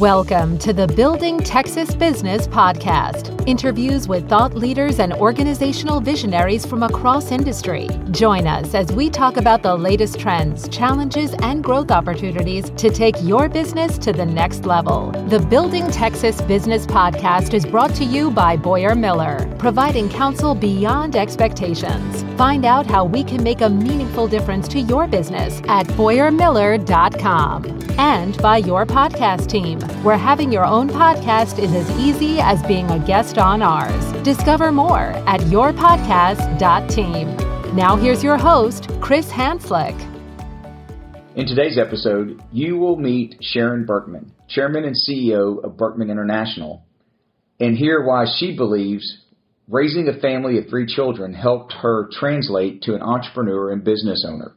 Welcome to the Building Texas Business Podcast. Interviews with thought leaders and organizational visionaries from across industry. Join us as we talk about the latest trends, challenges, and growth opportunities to take your business to the next level. The Building Texas Business Podcast is brought to you by Boyer Miller, providing counsel beyond expectations. Find out how we can make a meaningful difference to your business at BoyerMiller.com. And by your podcast team, where having your own podcast is as easy as being a guest on ours. Discover more at yourpodcast.team. Now, here's your host, Chris Hanslik. In today's episode, you will meet Sharon Birkman, Chairman and CEO of Birkman International, and hear why she believes raising a family of three children helped her translate to an entrepreneur and business owner.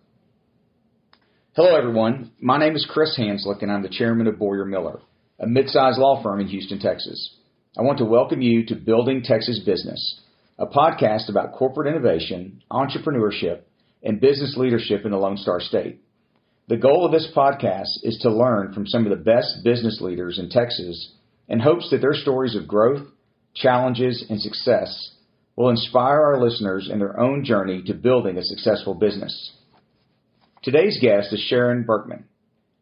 Hello, everyone. My name is Chris Hanslik, and I'm the chairman of Boyer Miller, a mid-sized law firm in Houston, Texas. I want to welcome you to Building Texas Business, a podcast about corporate innovation, entrepreneurship, and business leadership in the Lone Star State. The goal of this podcast is to learn from some of the best business leaders in Texas in hopes that their stories of growth, challenges, and success will inspire our listeners in their own journey to building a successful business. Today's guest is Sharon Birkman,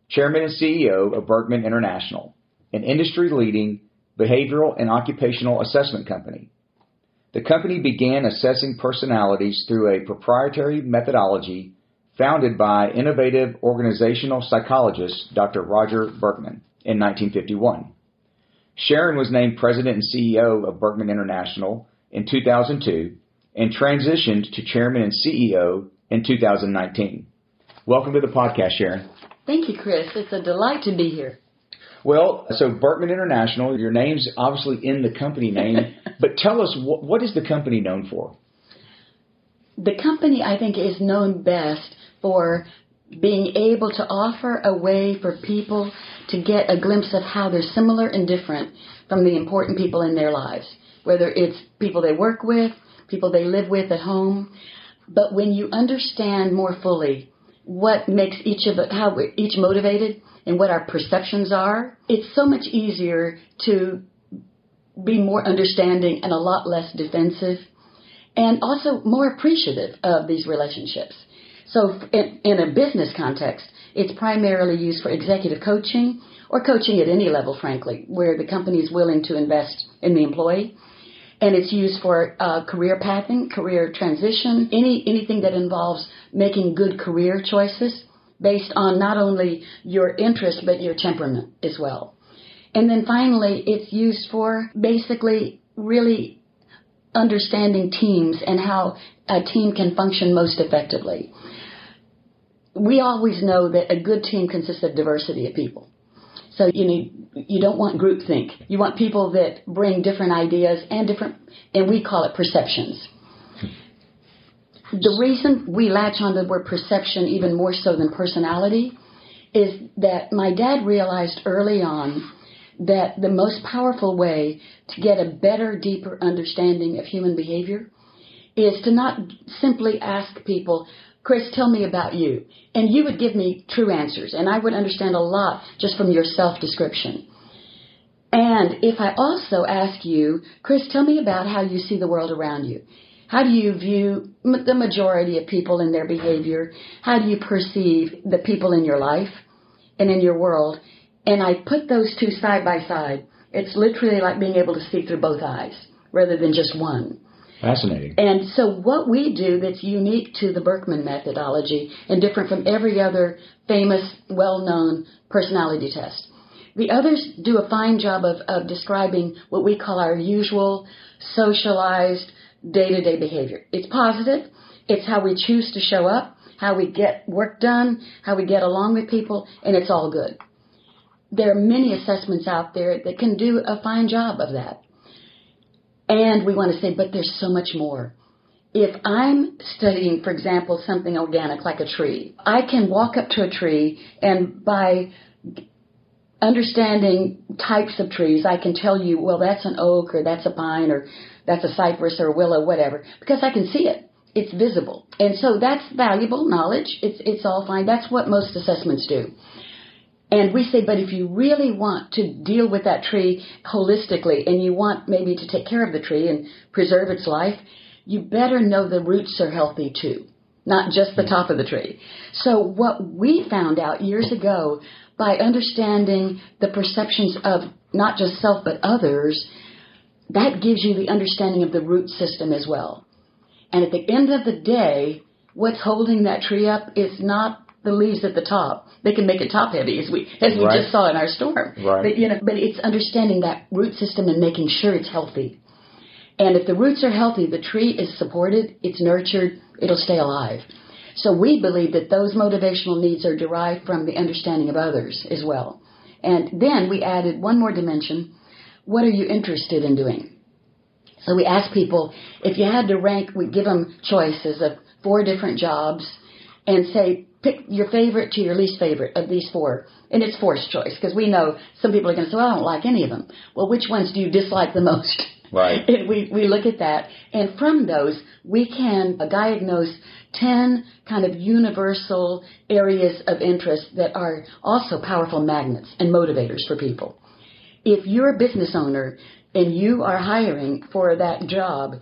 Chairman and CEO of Birkman International, an industry leading behavioral and occupational assessment company. The company began assessing personalities through a proprietary methodology founded by innovative organizational psychologist Dr. Roger Birkman in 1951. Sharon was named President and CEO of Birkman International in 2002 and transitioned to Chairman and CEO in 2019. Welcome to the podcast, Sharon. Thank you, Chris. It's a delight to be here. Well, so Birkman International, your name's obviously in the company name, but tell us what, what is the company known for? The company, I think, is known best for being able to offer a way for people to get a glimpse of how they're similar and different from the important people in their lives, whether it's people they work with, people they live with at home. But when you understand more fully what makes each of how we're each motivated and what our perceptions are, it's so much easier to be more understanding and a lot less defensive and also more appreciative of these relationships. So in, in a business context, it's primarily used for executive coaching or coaching at any level, frankly, where the company is willing to invest in the employee and it's used for uh, career pathing, career transition, any anything that involves making good career choices based on not only your interest but your temperament as well. And then finally, it's used for basically really understanding teams and how a team can function most effectively. We always know that a good team consists of diversity of people. So you need you don't want groupthink. You want people that bring different ideas and different and we call it perceptions. The reason we latch on the word perception even more so than personality is that my dad realized early on that the most powerful way to get a better, deeper understanding of human behavior is to not simply ask people, Chris, tell me about you. And you would give me true answers, and I would understand a lot just from your self description. And if I also ask you, Chris, tell me about how you see the world around you. How do you view the majority of people and their behavior? How do you perceive the people in your life and in your world? And I put those two side by side. It's literally like being able to see through both eyes rather than just one. Fascinating. And so what we do that's unique to the Birkman methodology and different from every other famous, well-known personality test. The others do a fine job of, of describing what we call our usual socialized day-to-day behavior. It's positive. It's how we choose to show up, how we get work done, how we get along with people, and it's all good. There are many assessments out there that can do a fine job of that. And we want to say, but there's so much more. If I'm studying, for example, something organic like a tree, I can walk up to a tree and by understanding types of trees, I can tell you, well, that's an oak or that's a pine or that's a cypress or a willow, whatever, because I can see it. It's visible. And so that's valuable knowledge. It's, it's all fine. That's what most assessments do. And we say, but if you really want to deal with that tree holistically and you want maybe to take care of the tree and preserve its life, you better know the roots are healthy too, not just the top of the tree. So what we found out years ago by understanding the perceptions of not just self but others, that gives you the understanding of the root system as well. And at the end of the day, what's holding that tree up is not the leaves at the top. They can make it top heavy, as we as we Right. just saw in our storm. Right. But you know, but it's understanding that root system and making sure it's healthy. And if the roots are healthy, the tree is supported, it's nurtured, it'll stay alive. So we believe that those motivational needs are derived from the understanding of others as well. And then we added one more dimension. What are you interested in doing? So we asked people if you had to rank, we give them choices of four different jobs and say, pick your favorite to your least favorite of these four. And it's forced choice because we know some people are going to say, well, I don't like any of them. Well, which ones do you dislike the most? Right. And we, we look at that. And from those, we can uh, diagnose 10 kind of universal areas of interest that are also powerful magnets and motivators for people. If you're a business owner and you are hiring for that job,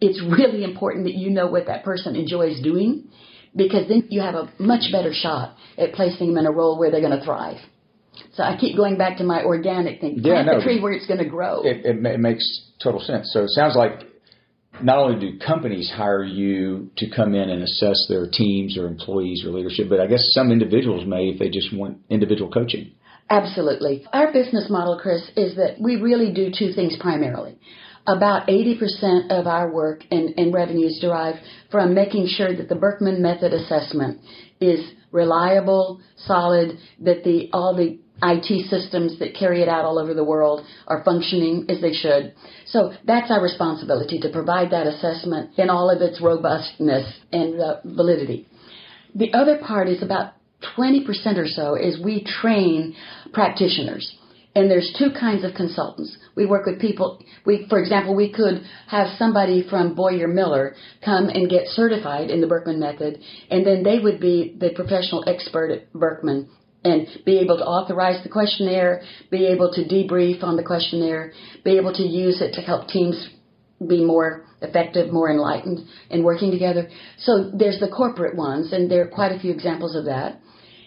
it's really important that you know what that person enjoys doing because then you have a much better shot at placing them in a role where they're going to thrive. So I keep going back to my organic thing. Yeah, Plant no. the tree where it's going to grow. It, it, it makes total sense. So it sounds like not only do companies hire you to come in and assess their teams or employees or leadership, but I guess some individuals may if they just want individual coaching. Absolutely. Our business model, Chris, is that we really do two things primarily. About 80% of our work and, and revenues derive from making sure that the Birkman method assessment is reliable, solid, that the all the IT systems that carry it out all over the world are functioning as they should. So that's our responsibility to provide that assessment in all of its robustness and uh, validity. The other part is about 20% or so is we train practitioners. And there's two kinds of consultants. We work with people, we, for example, we could have somebody from Boyer Miller come and get certified in the Birkman method, and then they would be the professional expert at Birkman and be able to authorize the questionnaire, be able to debrief on the questionnaire, be able to use it to help teams be more effective, more enlightened in working together. So there's the corporate ones, and there are quite a few examples of that.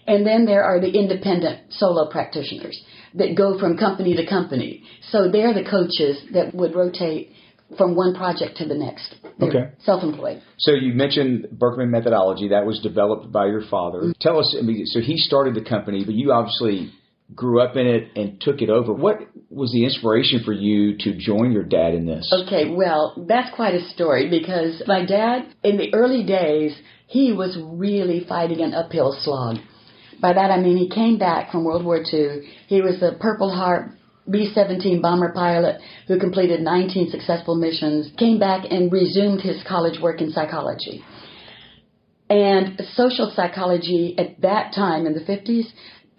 And then there are the independent solo practitioners that go from company to company. So they're the coaches that would rotate from one project to the next. They're Okay. Self-employed. So you mentioned Birkman methodology that was developed by your father. Mm-hmm. Tell us, I mean, so he started the company, but you obviously grew up in it and took it over. What was the inspiration for you to join your dad in this? Okay, well, that's quite a story because my dad, in the early days, he was really fighting an uphill slog. By that I mean he came back from World War II. He was a Purple Heart B 17 bomber pilot who completed 19 successful missions, came back and resumed his college work in psychology. And social psychology at that time in the 50s,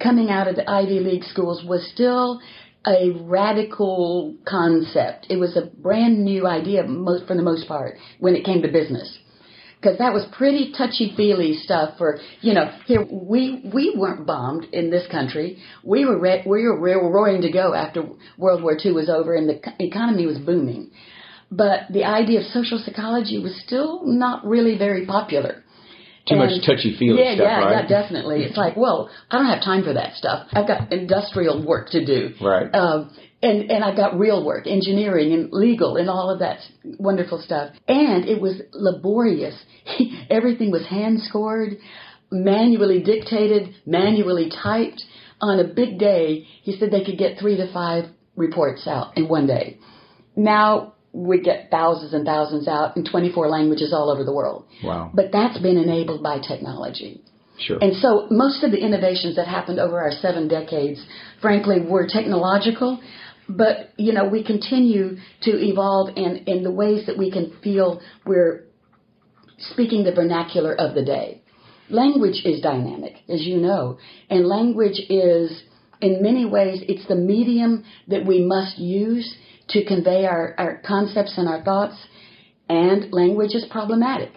coming out of the Ivy League schools, was still a radical concept. It was a brand new idea for the most part when it came to business. Because that was pretty touchy feely stuff for you know here we we weren't bombed in this country we were re- we were roaring to go after World War II was over and the economy was booming, but the idea of social psychology was still not really very popular. Too much touchy-feely yeah, stuff, yeah, right? Yeah, definitely. It's like, well, I don't have time for that stuff. I've got industrial work to do. Right. Um, and and I've got real work, engineering and legal and all of that wonderful stuff. And it was laborious. Everything was hand scored, manually dictated, manually typed. On a big day, he said they could get three to five reports out in one day. Now we get thousands and thousands out in 24 languages all over the world. Wow. But that's been enabled by technology. Sure. And so most of the innovations that happened over our seven decades, frankly, were technological. But, you know, we continue to evolve in, in the ways that we can feel we're speaking the vernacular of the day. Language is dynamic, as you know, and language is, in many ways, it's the medium that we must use to convey our, our concepts and our thoughts, and language is problematic.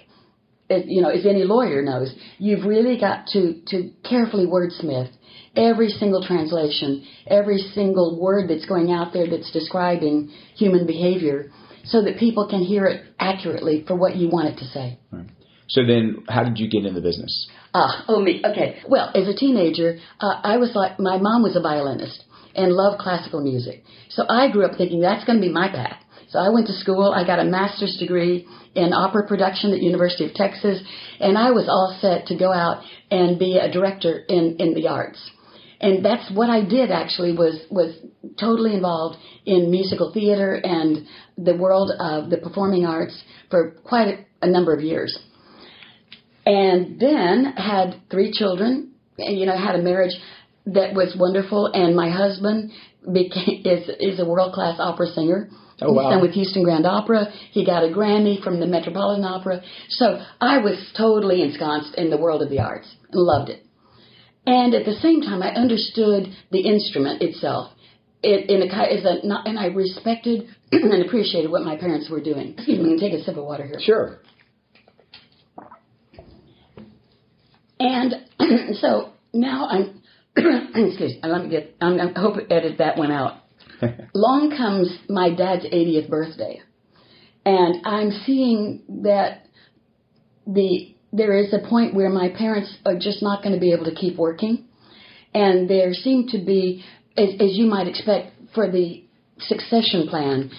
As, you know, as any lawyer knows, you've really got to, to carefully wordsmith every single translation, every single word that's going out there that's describing human behavior so that people can hear it accurately for what you want it to say. Right. So then, how did you get in the business? Ah, oh me. Okay. Well, as a teenager, uh, I was like my mom was a violinist and loved classical music, so I grew up thinking that's going to be my path. So I went to school. I got a master's degree in opera production at University of Texas, and I was all set to go out and be a director in in the arts. And that's what I did actually was was totally involved in musical theater and the world of the performing arts for quite a, a number of years and then had three children. And, you know, had a marriage that was wonderful, and my husband became is is a world class opera singer. Oh, wow. With Houston Grand Opera. He got a Grammy from the Metropolitan Opera. So I was totally ensconced in the world of the arts and loved it. And at the same time, I understood the instrument itself. It, in a, is a, not, and I respected and appreciated what my parents were doing. Excuse me, take a sip of water here. Sure. And so now I'm, excuse me, let me get, I'm, I hope I edit that one out. Long comes my dad's 80th birthday. And I'm seeing that the, there is a point where my parents are just not going to be able to keep working. And there seem to be, as, as you might expect, for the succession plan,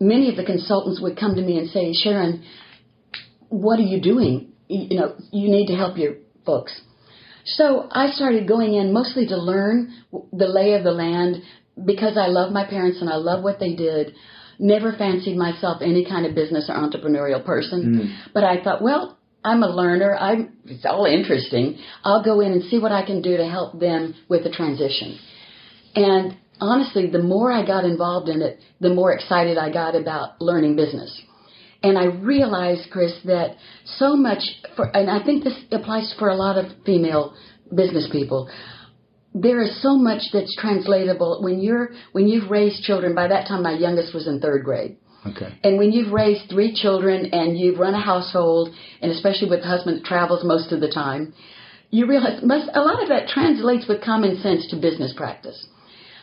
many of the consultants would come to me and say, Sharon, what are you doing? You know, you need to help your folks. So I started going in mostly to learn the lay of the land because I love my parents and I love what they did. Never fancied myself any kind of business or entrepreneurial person, Mm. but I thought, well, I'm a learner. I'm it's all interesting. I'll go in and see what I can do to help them with the transition. And honestly, the more I got involved in it, the more excited I got about learning business. And I realized, Chris, that so much for, and I think this applies for a lot of female business people. There is so much that's translatable when you're when you've raised children. By that time, my youngest was in third grade. Okay. And when you've raised three children and you've run a household, and especially with a husband that travels most of the time, you realize most, a lot of that translates with common sense to business practice.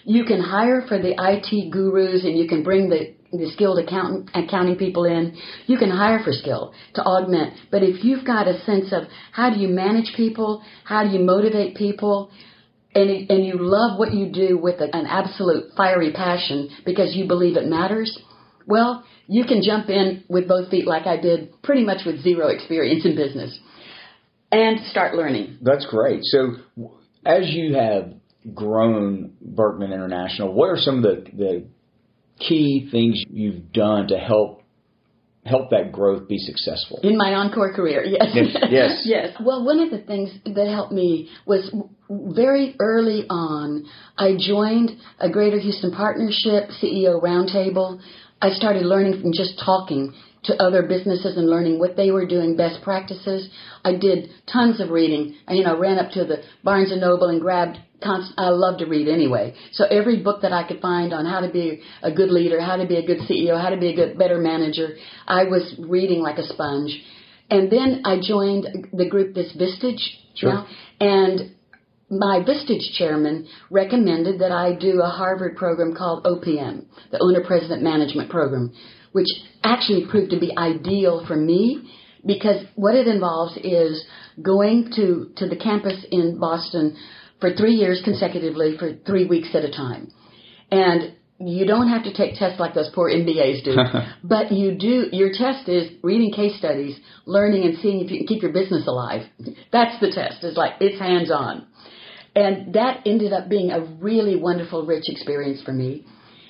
You can hire for the IT gurus and you can bring the, the skilled accountant, accounting people in. You can hire for skill to augment. But if you've got a sense of how do you manage people, how do you motivate people, and, and you love what you do with an absolute fiery passion because you believe it matters, well, you can jump in with both feet like I did pretty much with zero experience in business and start learning. That's great. So, as you have grown Birkman International, what are some of the, the key things you've done to help help that growth be successful? In my encore career, yes. Yes, yes. yes. Well, one of the things that helped me was very early on, I joined a Greater Houston Partnership CEO Roundtable. I started learning from just talking to other businesses and learning what they were doing, best practices. I did tons of reading. I, you know, ran up to the Barnes and Noble and grabbed. Const- I love to read anyway. So every book that I could find on how to be a good leader, how to be a good CEO, how to be a good, better manager, I was reading like a sponge. And then I joined the group, this Vistage, Sure. now, and my Vistage chairman recommended that I do a Harvard program called OPM, the Owner President Management Program, which actually proved to be ideal for me because what it involves is going to, to the campus in Boston for three years consecutively for three weeks at a time. And you don't have to take tests like those poor MBAs do, but you do. Your test is reading case studies, learning, and seeing if you can keep your business alive. That's the test. It's like it's hands on, and that ended up being a really wonderful, rich experience for me.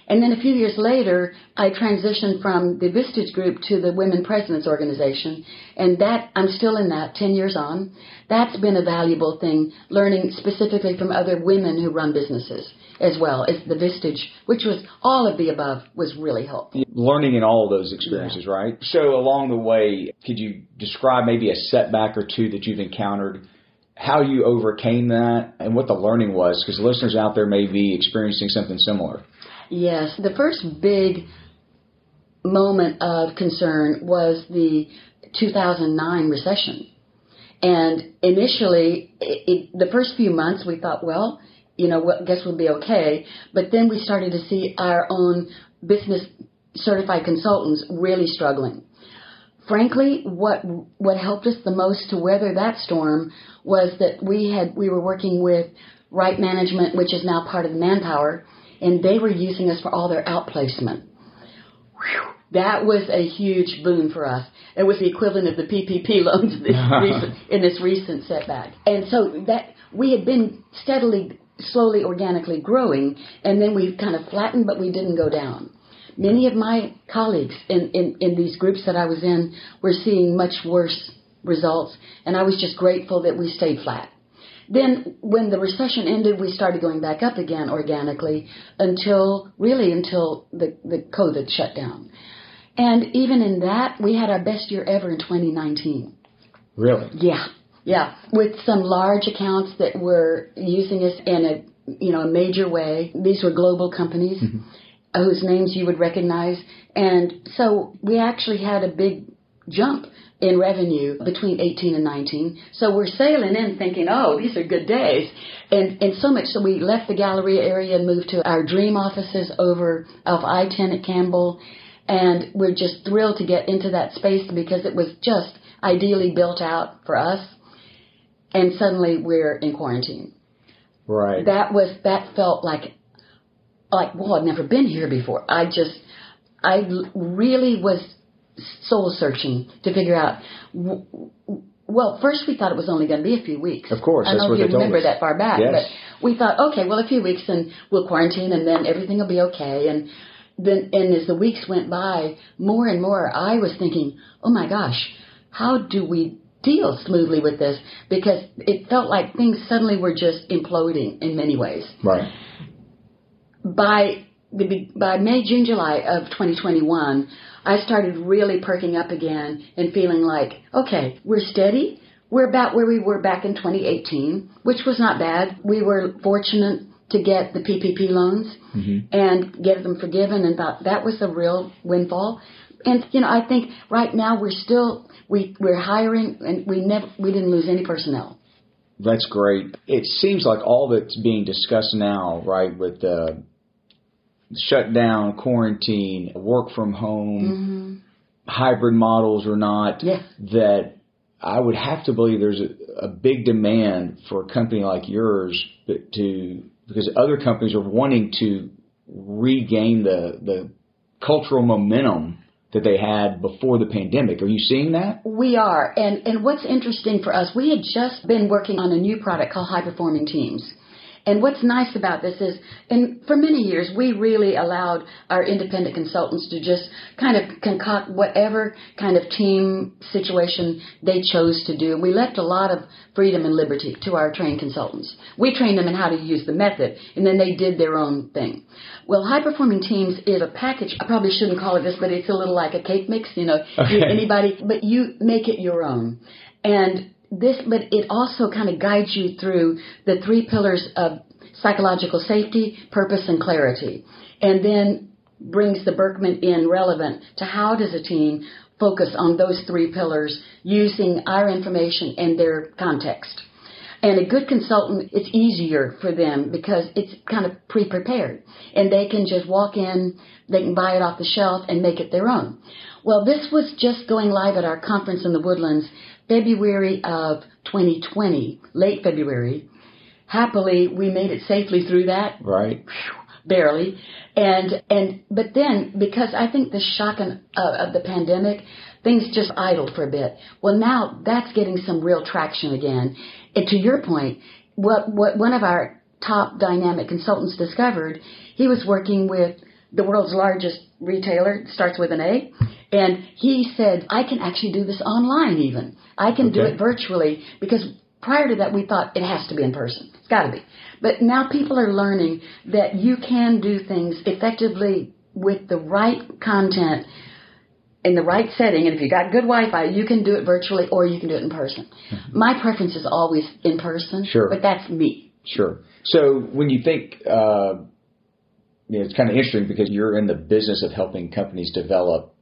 And then a few years later, I transitioned from the Vistage Group to the Women Presidents Organization, and that I'm still in that. Ten years on, that's been a valuable thing. Learning specifically from other women who run businesses as well as the Vistage, which was all of the above, was really helpful. Learning in all of those experiences, right? So along the way, could you describe maybe a setback or two that you've encountered? How you overcame that and what the learning was, because listeners out there may be experiencing something similar. Yes, the first big moment of concern was the 2009 recession. And initially, it, it, the first few months, we thought, well, you know, I guess we'll be okay. But then we started to see our own business certified consultants really struggling. Frankly, what what helped us the most to weather that storm was that we had we were working with Right Management, which is now part of Manpower, and they were using us for all their outplacement. Whew. That was a huge boon for us. It was the equivalent of the PPP loans this recent, in this recent setback. And so that we had been steadily, slowly, organically growing, and then we kind of flattened, but we didn't go down. Many of my colleagues in, in, in these groups that I was in were seeing much worse results, and I was just grateful that we stayed flat. Then, when the recession ended, we started going back up again organically until really until the, the COVID shut down. And even in that, we had our best year ever in 2019. Really? Yeah, yeah. With some large accounts that were using us in a you know a major way. These were global companies mm-hmm. whose names you would recognize, and so we actually had a big jump in revenue between 18 and 19. So we're sailing in thinking, oh, these are good days. And, and so much so we left the Galleria area and moved to our dream offices over off I-10 at Campbell. And we're just thrilled to get into that space because it was just ideally built out for us. And suddenly we're in quarantine. Right. That was, that felt like, like, well, I've never been here before. I just, I really was soul searching to figure out. Well, first we thought it was only going to be a few weeks. Of course, I don't know if you remember that far back, yes. but we thought, okay, well, a few weeks and we'll quarantine, and then everything will be okay. And then, and as the weeks went by, more and more, I was thinking, oh my gosh, how do we deal smoothly with this? Because it felt like things suddenly were just imploding in many ways. Right. By the, by May, June, July of 2021, I started really perking up again and feeling like, okay, we're steady. We're about where we were back in 2018, which was not bad. We were fortunate to get the PPP loans mm-hmm. and get them forgiven, and thought that was a real windfall. And you know, I think right now we're still we we're hiring, and we never we didn't lose any personnel. That's great. It seems like all that's being discussed now, right, with the shut down, quarantine, work from home, mm-hmm. hybrid models or not, yeah. that I would have to believe there's a, a big demand for a company like yours to because other companies are wanting to regain the the cultural momentum that they had before the pandemic. Are you seeing that? We are. And and what's interesting for us, we had just been working on a new product called High Performing Teams. And what's nice about this is, and for many years, we really allowed our independent consultants to just kind of concoct whatever kind of team situation they chose to do. We left a lot of freedom and liberty to our trained consultants. We trained them in how to use the method, and then they did their own thing. Well, high performing teams is a package. I probably shouldn't call it this, but it's a little like a cake mix, you know, okay. anybody, but you make it your own. And this, but it also kind of guides you through the three pillars of psychological safety, purpose, and clarity. And then brings the Birkman in relevant to how does a team focus on those three pillars using our information and their context. And a good consultant, it's easier for them because it's kind of pre-prepared. And they can just walk in, they can buy it off the shelf and make it their own. Well, this was just going live at our conference in the Woodlands February of 2020, late February. Happily, we made it safely through that. Right. barely. And, and, but then, because I think the shock of, of the pandemic, things just idled for a bit. Well, now that's getting some real traction again. And to your point, what, what one of our top dynamic consultants discovered, he was working with the world's largest retailer, starts with an A, and he said, I can actually do this online even. I can okay. do it virtually because prior to that we thought it has to be in person. It's got to be. But now people are learning that you can do things effectively with the right content in the right setting, and if you got good Wi-Fi, you can do it virtually or you can do it in person. Mm-hmm. My preference is always in person, sure. but that's me. Sure. So when you think, uh, you know, it's kind of interesting because you're in the business of helping companies develop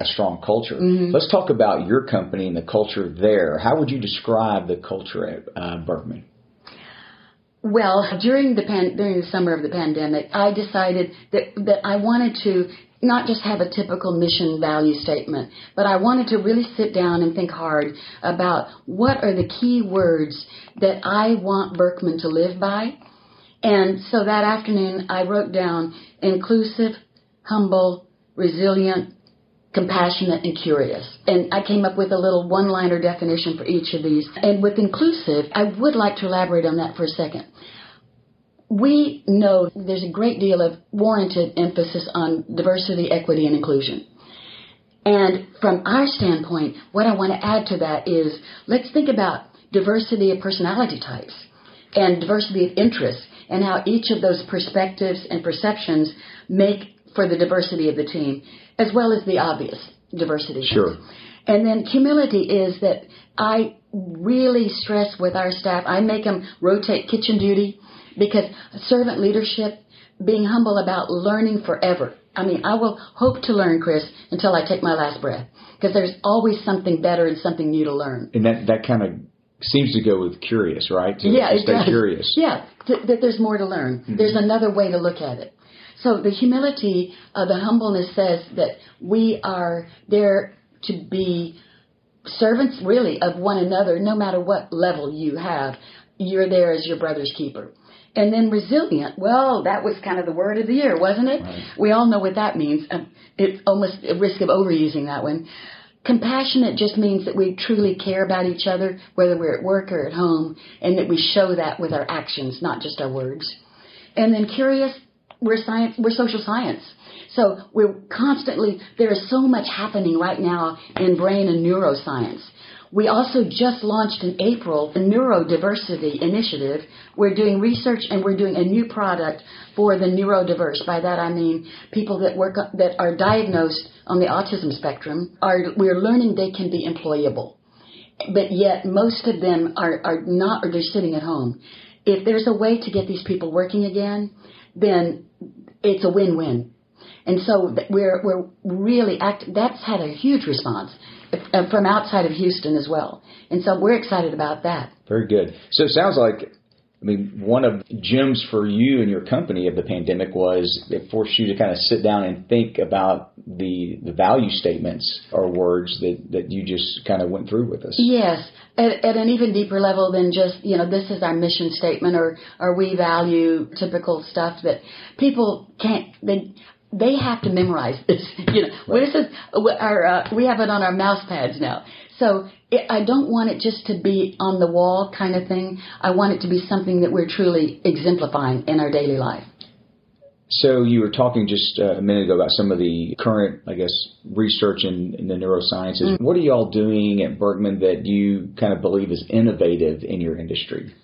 a strong culture. Mm-hmm. Let's talk about your company and the culture there. How would you describe the culture at uh, Birkman? Well, during the pan, during the summer of the pandemic, I decided that that I wanted to not just have a typical mission value statement, but I wanted to really sit down and think hard about what are the key words that I want Birkman to live by. And so that afternoon I wrote down inclusive, humble, resilient, compassionate, and curious. And I came up with a little one liner definition for each of these. And with inclusive, I would like to elaborate on that for a second we know there's a great deal of warranted emphasis on diversity, equity, and inclusion. And from our standpoint, what I want to add to that is let's think about diversity of personality types and diversity of interests and how each of those perspectives and perceptions make for the diversity of the team, as well as the obvious diversity. Sure. And then humility is that I really stress with our staff, I make them rotate kitchen duty because servant leadership, being humble about learning forever. I mean, I will hope to learn, Chris, until I take my last breath, because there's always something better and something new to learn. And that that kind of seems to go with curious, right? To, yeah, to stay does. curious. Yeah, th- that there's more to learn. Mm-hmm. There's another way to look at it. So the humility, uh, the humbleness says that we are there to be servants, really, of one another, no matter what level you have. You're there as your brother's keeper. And then resilient. Well, that was kind of the word of the year, wasn't it? Right. We all know what that means. Um, it's almost a risk of overusing that one. Compassionate just means that we truly care about each other, whether we're at work or at home, and that we show that with our actions, not just our words. And then curious, we're science, we're social science. So we're constantly, there is so much happening right now in brain and neuroscience. We also just launched in April a neurodiversity initiative. We're doing research and we're doing a new product for the neurodiverse. By that I mean people that work that are diagnosed on the autism spectrum are we're learning they can be employable. But yet most of them are, are not or they're sitting at home. If there's a way to get these people working again, then it's a win-win. And so we're we're really act. That's had a huge response uh, from outside of Houston as well, and so we're excited about that. Very good. So it sounds like, I mean, one of the gems for you and your company of the pandemic was it forced you to kind of sit down and think about the the value statements or words that that you just kind of went through with us. Yes, at, at an even deeper level than just you know this is our mission statement or or we value typical stuff that people can't they they have to memorize this. You know, Right. this is our uh, we have it on our mouse pads now. So it, I don't want it just to be on the wall kind of thing. I want it to be something that we're truly exemplifying in our daily life. So you were talking just uh, a minute ago about some of the current, I guess, research in, in the neurosciences. What are you all doing at Birkman that you kind of believe is innovative in your industry?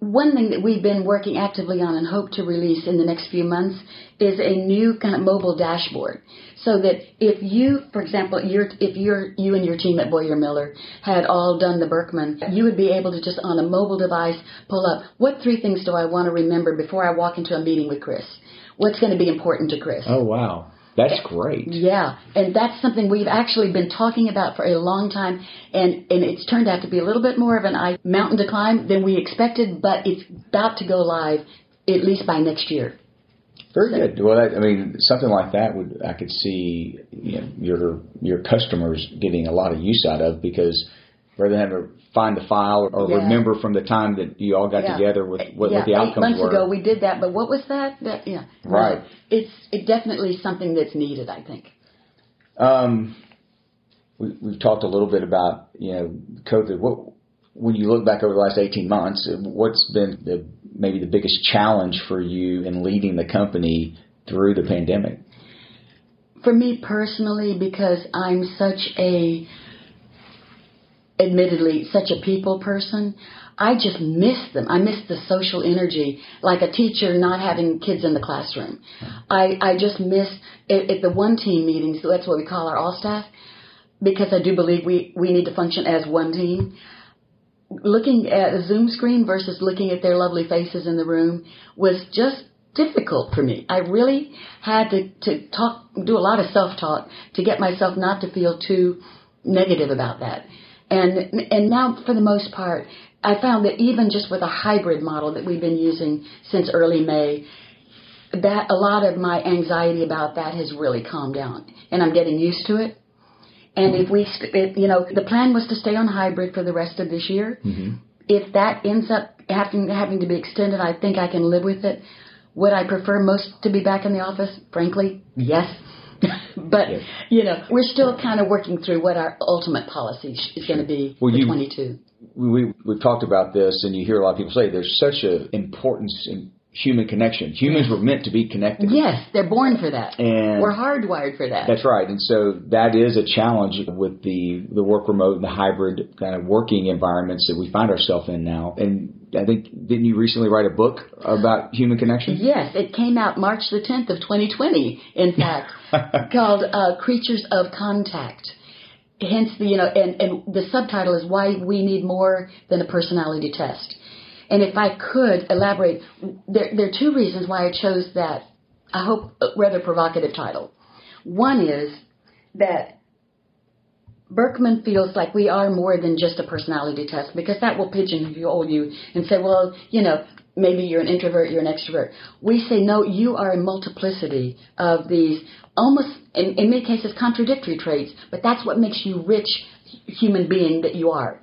One thing that we've been working actively on and hope to release in the next few months is a new kind of mobile dashboard. So that if you, for example, you're, if you're, you and your team at Boyer Miller had all done the Birkman, you would be able to just on a mobile device pull up, what three things do I want to remember before I walk into a meeting with Chris? What's going to be important to Chris? Oh wow, that's great. Yeah, and that's something we've actually been talking about for a long time, and and it's turned out to be a little bit more of an I mountain to climb than we expected, but it's about to go live at least by next year. Very good. Well, I mean, something like that would I could see you know, your your customers getting a lot of use out of because rather than having to find the file or Yeah. remember from the time that you all got Yeah. together with what, yeah, what the eight outcomes months were. ago we did that, but what was that? that yeah, Right. It's it definitely something that's needed, I think. Um, we, we've talked a little bit about you know COVID. What when you look back over the last eighteen months, what's been the maybe the biggest challenge for you in leading the company through the pandemic? For me personally, because I'm such a, admittedly, such a people person, I just miss them. I miss the social energy, like a teacher not having kids in the classroom. I, I just miss, at, at the one team meetings, that's what we call our all staff, because I do believe we, we need to function as one team. Looking at a Zoom screen versus looking at their lovely faces in the room was just difficult for me. I really had to, to talk, do a lot of self-talk to get myself not to feel too negative about that. And and now, for the most part, I found that even just with a hybrid model that we've been using since early May, that a lot of my anxiety about that has really calmed down, and I'm getting used to it. And if we, it, you know, the plan was to stay on hybrid for the rest of this year. Mm-hmm. If that ends up having having to be extended, I think I can live with it. Would I prefer most to be back in the office? Frankly, yes. but yes. you know, we're still kind of working through what our ultimate policy is going to be well, for you, 22. We we've talked about this, and you hear a lot of people say there's such an importance in human connection. Humans yes. were meant to be connected. Yes, they're born for that. And we're hardwired for that. That's right. And so that is a challenge with the the work remote and the hybrid kind of working environments that we find ourselves in now. And I think didn't you recently write a book about human connection? Yes, it came out March the 10th of 2020. In fact, called uh, "Creatures of Contact." Hence, the you know, and and the subtitle is "Why We Need More Than a Personality Test." And if I could elaborate, there, there are two reasons why I chose that, I hope, uh, rather provocative title. One is that Birkman feels like we are more than just a personality test because that will pigeonhole you and say, well, you know, maybe you're an introvert, you're an extrovert. We say, no, you are a multiplicity of these almost, in, in many cases, contradictory traits, but that's what makes you rich human being that you are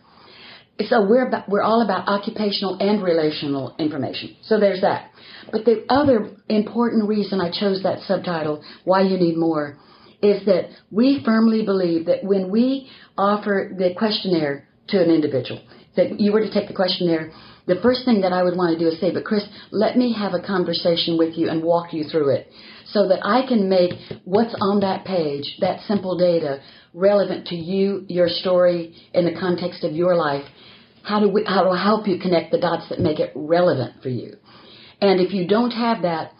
so we're about, we're all about occupational and relational information. So there's that. But the other important reason I chose that subtitle, Why You Need More, is that we firmly believe that when we offer the questionnaire to an individual, that you were to take the questionnaire, the first thing that I would want to do is say, but Chris, let me have a conversation with you and walk you through it so that I can make what's on that page, that simple data, relevant to you, your story, in the context of your life, how do we, how to help you connect the dots that make it relevant for you. And if you don't have that,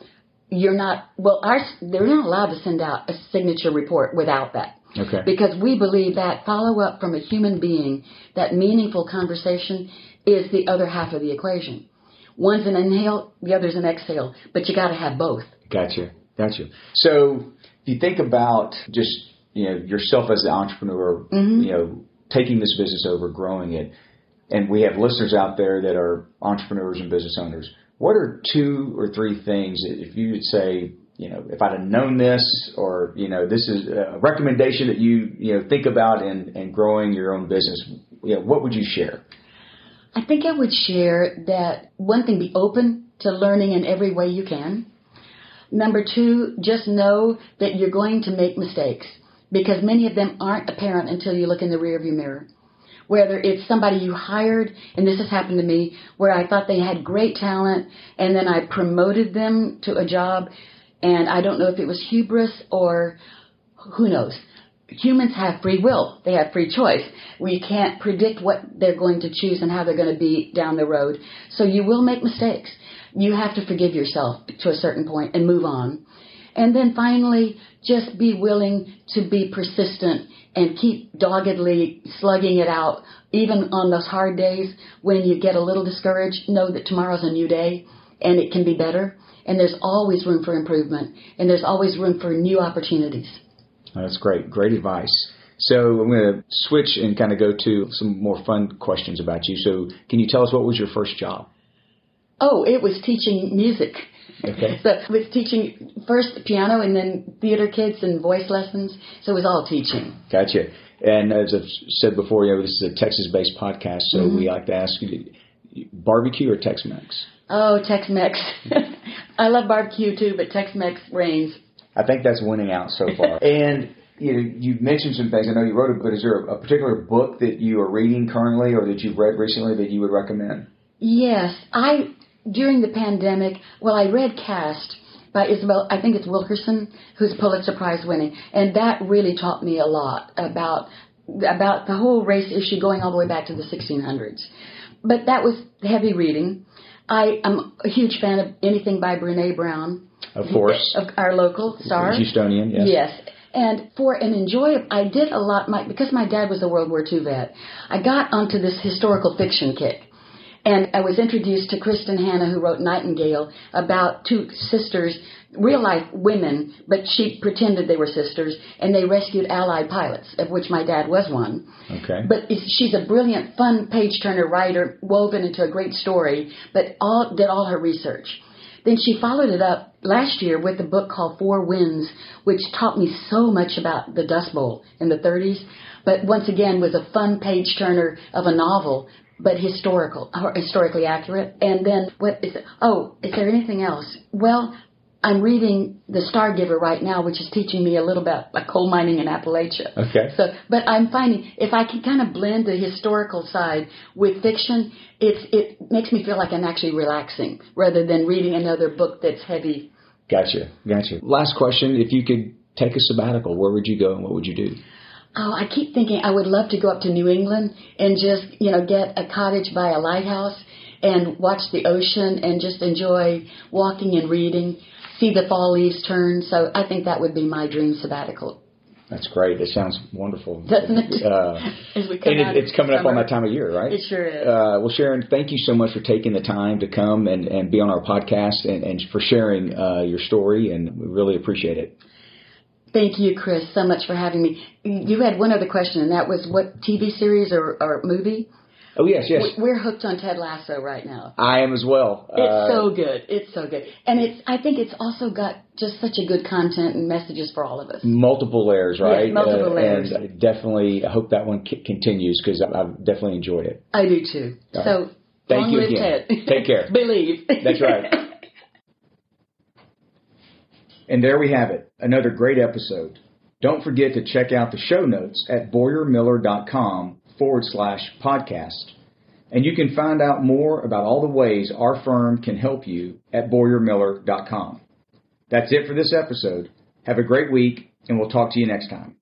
you're not, well, our, they're not allowed to send out a signature report without that. Okay. Because we believe that follow up from a human being, that meaningful conversation is the other half of the equation. One's an inhale, the other's an exhale, but you got to have both. Gotcha. Gotcha. So if you think about just, you know, yourself as the entrepreneur, mm-hmm. you know, taking this business over, growing it, and we have listeners out there that are entrepreneurs and business owners. What are two or three things that if you would say, you know, if I'd have known this, or you know, this is a recommendation that you you know think about in, in growing your own business, you know, what would you share? I think I would share that one thing: be open to learning in every way you can. Number two, just know that you're going to make mistakes because many of them aren't apparent until you look in the rearview mirror whether it's somebody you hired, and this has happened to me, where I thought they had great talent, and then I promoted them to a job, and I don't know if it was hubris or who knows. Humans have free will. They have free choice. We can't predict what they're going to choose and how they're going to be down the road. So you will make mistakes. You have to forgive yourself to a certain point and move on. And then finally, just be willing to be persistent and keep doggedly slugging it out. Even on those hard days when you get a little discouraged, know that tomorrow's a new day and it can be better. And there's always room for improvement and there's always room for new opportunities. That's great. Great advice. So I'm going to switch and kind of go to some more fun questions about you. So can you tell us what was your first job? Oh, it was teaching music. Okay. So I was teaching first piano and then theater kids and voice lessons. So it was all teaching. Gotcha. And as I've said before, you know, this is a Texas-based podcast, so mm-hmm. we like to ask you, barbecue or Tex-Mex? Oh, Tex-Mex. I love barbecue too, but Tex-Mex reigns. I think that's winning out so far. and you know, you mentioned some things. I know you wrote a book. Is there a particular book that you are reading currently, or that you've read recently that you would recommend? Yes, I during the pandemic, well, I read Caste by Isabel, I think it's Wilkerson, who's Pulitzer Prize winning, and that really taught me a lot about about the whole race issue going all the way back to the 1600s. But that was heavy reading. I am a huge fan of anything by Brene Brown. Of course. Of our local star. Houstonian, yes. Yes. And for an enjoy, I did a lot, my, because my dad was a World War II vet, I got onto this historical fiction kick And I was introduced to Kristin Hannah, who wrote Nightingale, about two sisters, real life women, but she pretended they were sisters, and they rescued Allied pilots, of which my dad was one. Okay. But she's a brilliant, fun page turner writer, woven into a great story, but all did all her research. Then she followed it up last year with a book called Four Winds, which taught me so much about the Dust Bowl in the 30s, but once again was a fun page turner of a novel but historical, historically accurate. And then what is it? Oh, is there anything else? Well, I'm reading The Star Giver right now, which is teaching me a little about like coal mining in Appalachia. Okay. So, but I'm finding if I can kind of blend the historical side with fiction, it's it makes me feel like I'm actually relaxing rather than reading another book that's heavy. Gotcha. Gotcha. Last question: If you could take a sabbatical, where would you go and what would you do? Oh, I keep thinking I would love to go up to New England and just, you know, get a cottage by a lighthouse and watch the ocean and just enjoy walking and reading, see the fall leaves turn. So I think that would be my dream sabbatical. That's great. It sounds wonderful. Doesn't it? Uh, As we come and it, it's coming up on that time of year, right? It sure is. Uh, well, Sharon, thank you so much for taking the time to come and, and be on our podcast and, and for sharing uh, your story, and we really appreciate it. Thank you, Chris, so much for having me. You had one other question, and that was what TV series or, or movie? Oh yes, yes, We- We're hooked on Ted Lasso right now. I am as well. It's Uh, so good. It's so good. And it's I think it's also got just such a good content and messages for all of us. multiple layers, right? Yes, multiple Uh, layers. And I definitely I hope that one c- continues because I've definitely enjoyed it. I do too. All So right. Thank you again. Ted. Take care. Believe. That's right. And there we have it, another great episode. Don't forget to check out the show notes at boyarmiller.com forward slash podcast. And you can find out more about all the ways our firm can help you at boyarmiller.com. That's it for this episode. Have a great week, and we'll talk to you next time.